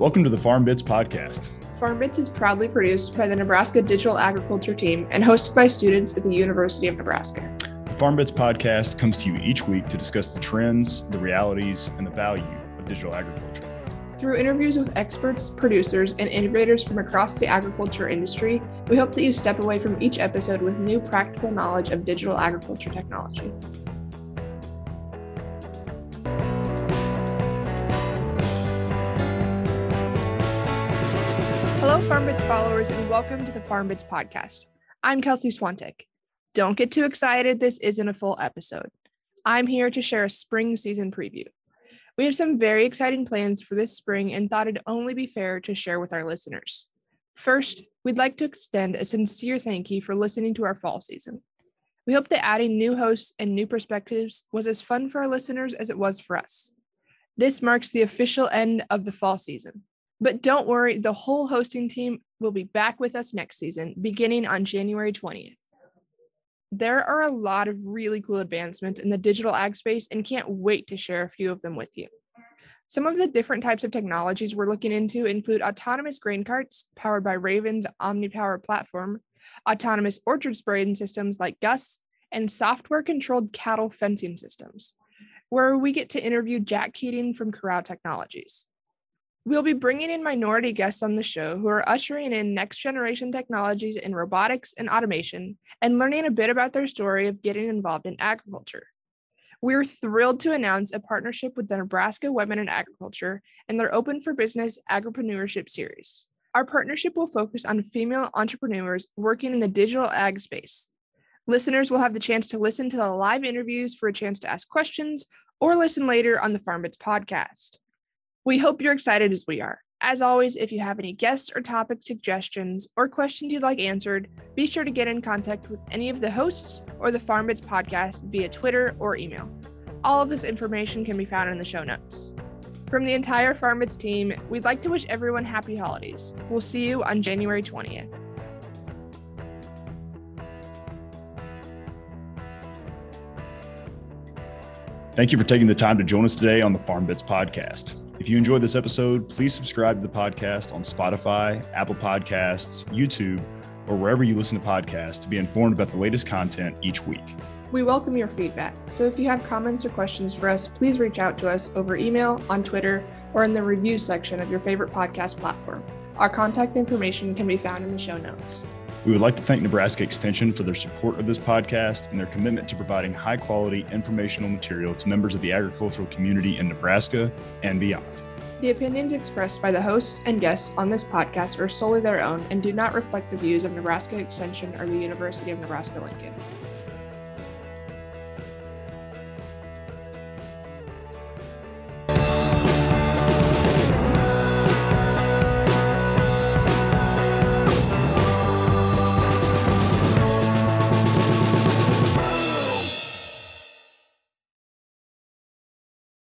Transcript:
Welcome to the Farm Bits podcast. Farm Bits is proudly produced by the Nebraska Digital Agriculture Team and hosted by students at the University of Nebraska. The Farm Bits podcast comes to you each week to discuss the trends, the realities, and the value of digital agriculture. Through interviews with experts, producers, and innovators from across the agriculture industry, we hope that you step away from each episode with new practical knowledge of digital agriculture technology. Hello, FarmBits followers, and welcome to the FarmBits podcast. I'm Kelsey Swantek. Don't get too excited, this isn't a full episode. I'm here to share a spring season preview. We have some very exciting plans for this spring and thought it'd only be fair to share with our listeners. First, we'd like to extend a sincere thank you for listening to our fall season. We hope that adding new hosts and new perspectives was as fun for our listeners as it was for us. This marks the official end of the fall season. But don't worry, the whole hosting team will be back with us next season, beginning on January 20th. There are a lot of really cool advancements in the digital ag space and can't wait to share a few of them with you. Some of the different types of technologies we're looking into include autonomous grain carts powered by Raven's OmniPower platform, autonomous orchard spraying systems like GUSS, and software controlled cattle fencing systems, where we get to interview Jack Keating from Corral Technologies. We'll be bringing in minority guests on the show who are ushering in next generation technologies in robotics and automation and learning a bit about their story of getting involved in agriculture. We're thrilled to announce a partnership with the Nebraska Women in Agriculture and their Open for Business Agripreneurship Series. Our partnership will focus on female entrepreneurs working in the digital ag space. Listeners will have the chance to listen to the live interviews for a chance to ask questions or listen later on the FarmBits podcast. We hope you're excited as we are. As always, if you have any guest or topic suggestions or questions you'd like answered, be sure to get in contact with any of the hosts or the FarmBits podcast via Twitter or email. All of this information can be found in the show notes. From the entire FarmBits team, we'd like to wish everyone happy holidays. We'll see you on January 20th. Thank you for taking the time to join us today on the Farm Bits podcast. If you enjoyed this episode, please subscribe to the podcast on Spotify, Apple Podcasts, YouTube, or wherever you listen to podcasts to be informed about the latest content each week. We welcome your feedback, so if you have comments or questions for us, please reach out to us over email, on Twitter, or in the review section of your favorite podcast platform. Our contact information can be found in the show notes. We would like to thank Nebraska Extension for their support of this podcast and their commitment to providing high quality informational material to members of the agricultural community in Nebraska and beyond. The opinions expressed by the hosts and guests on this podcast are solely their own and do not reflect the views of Nebraska Extension or the University of Nebraska Lincoln.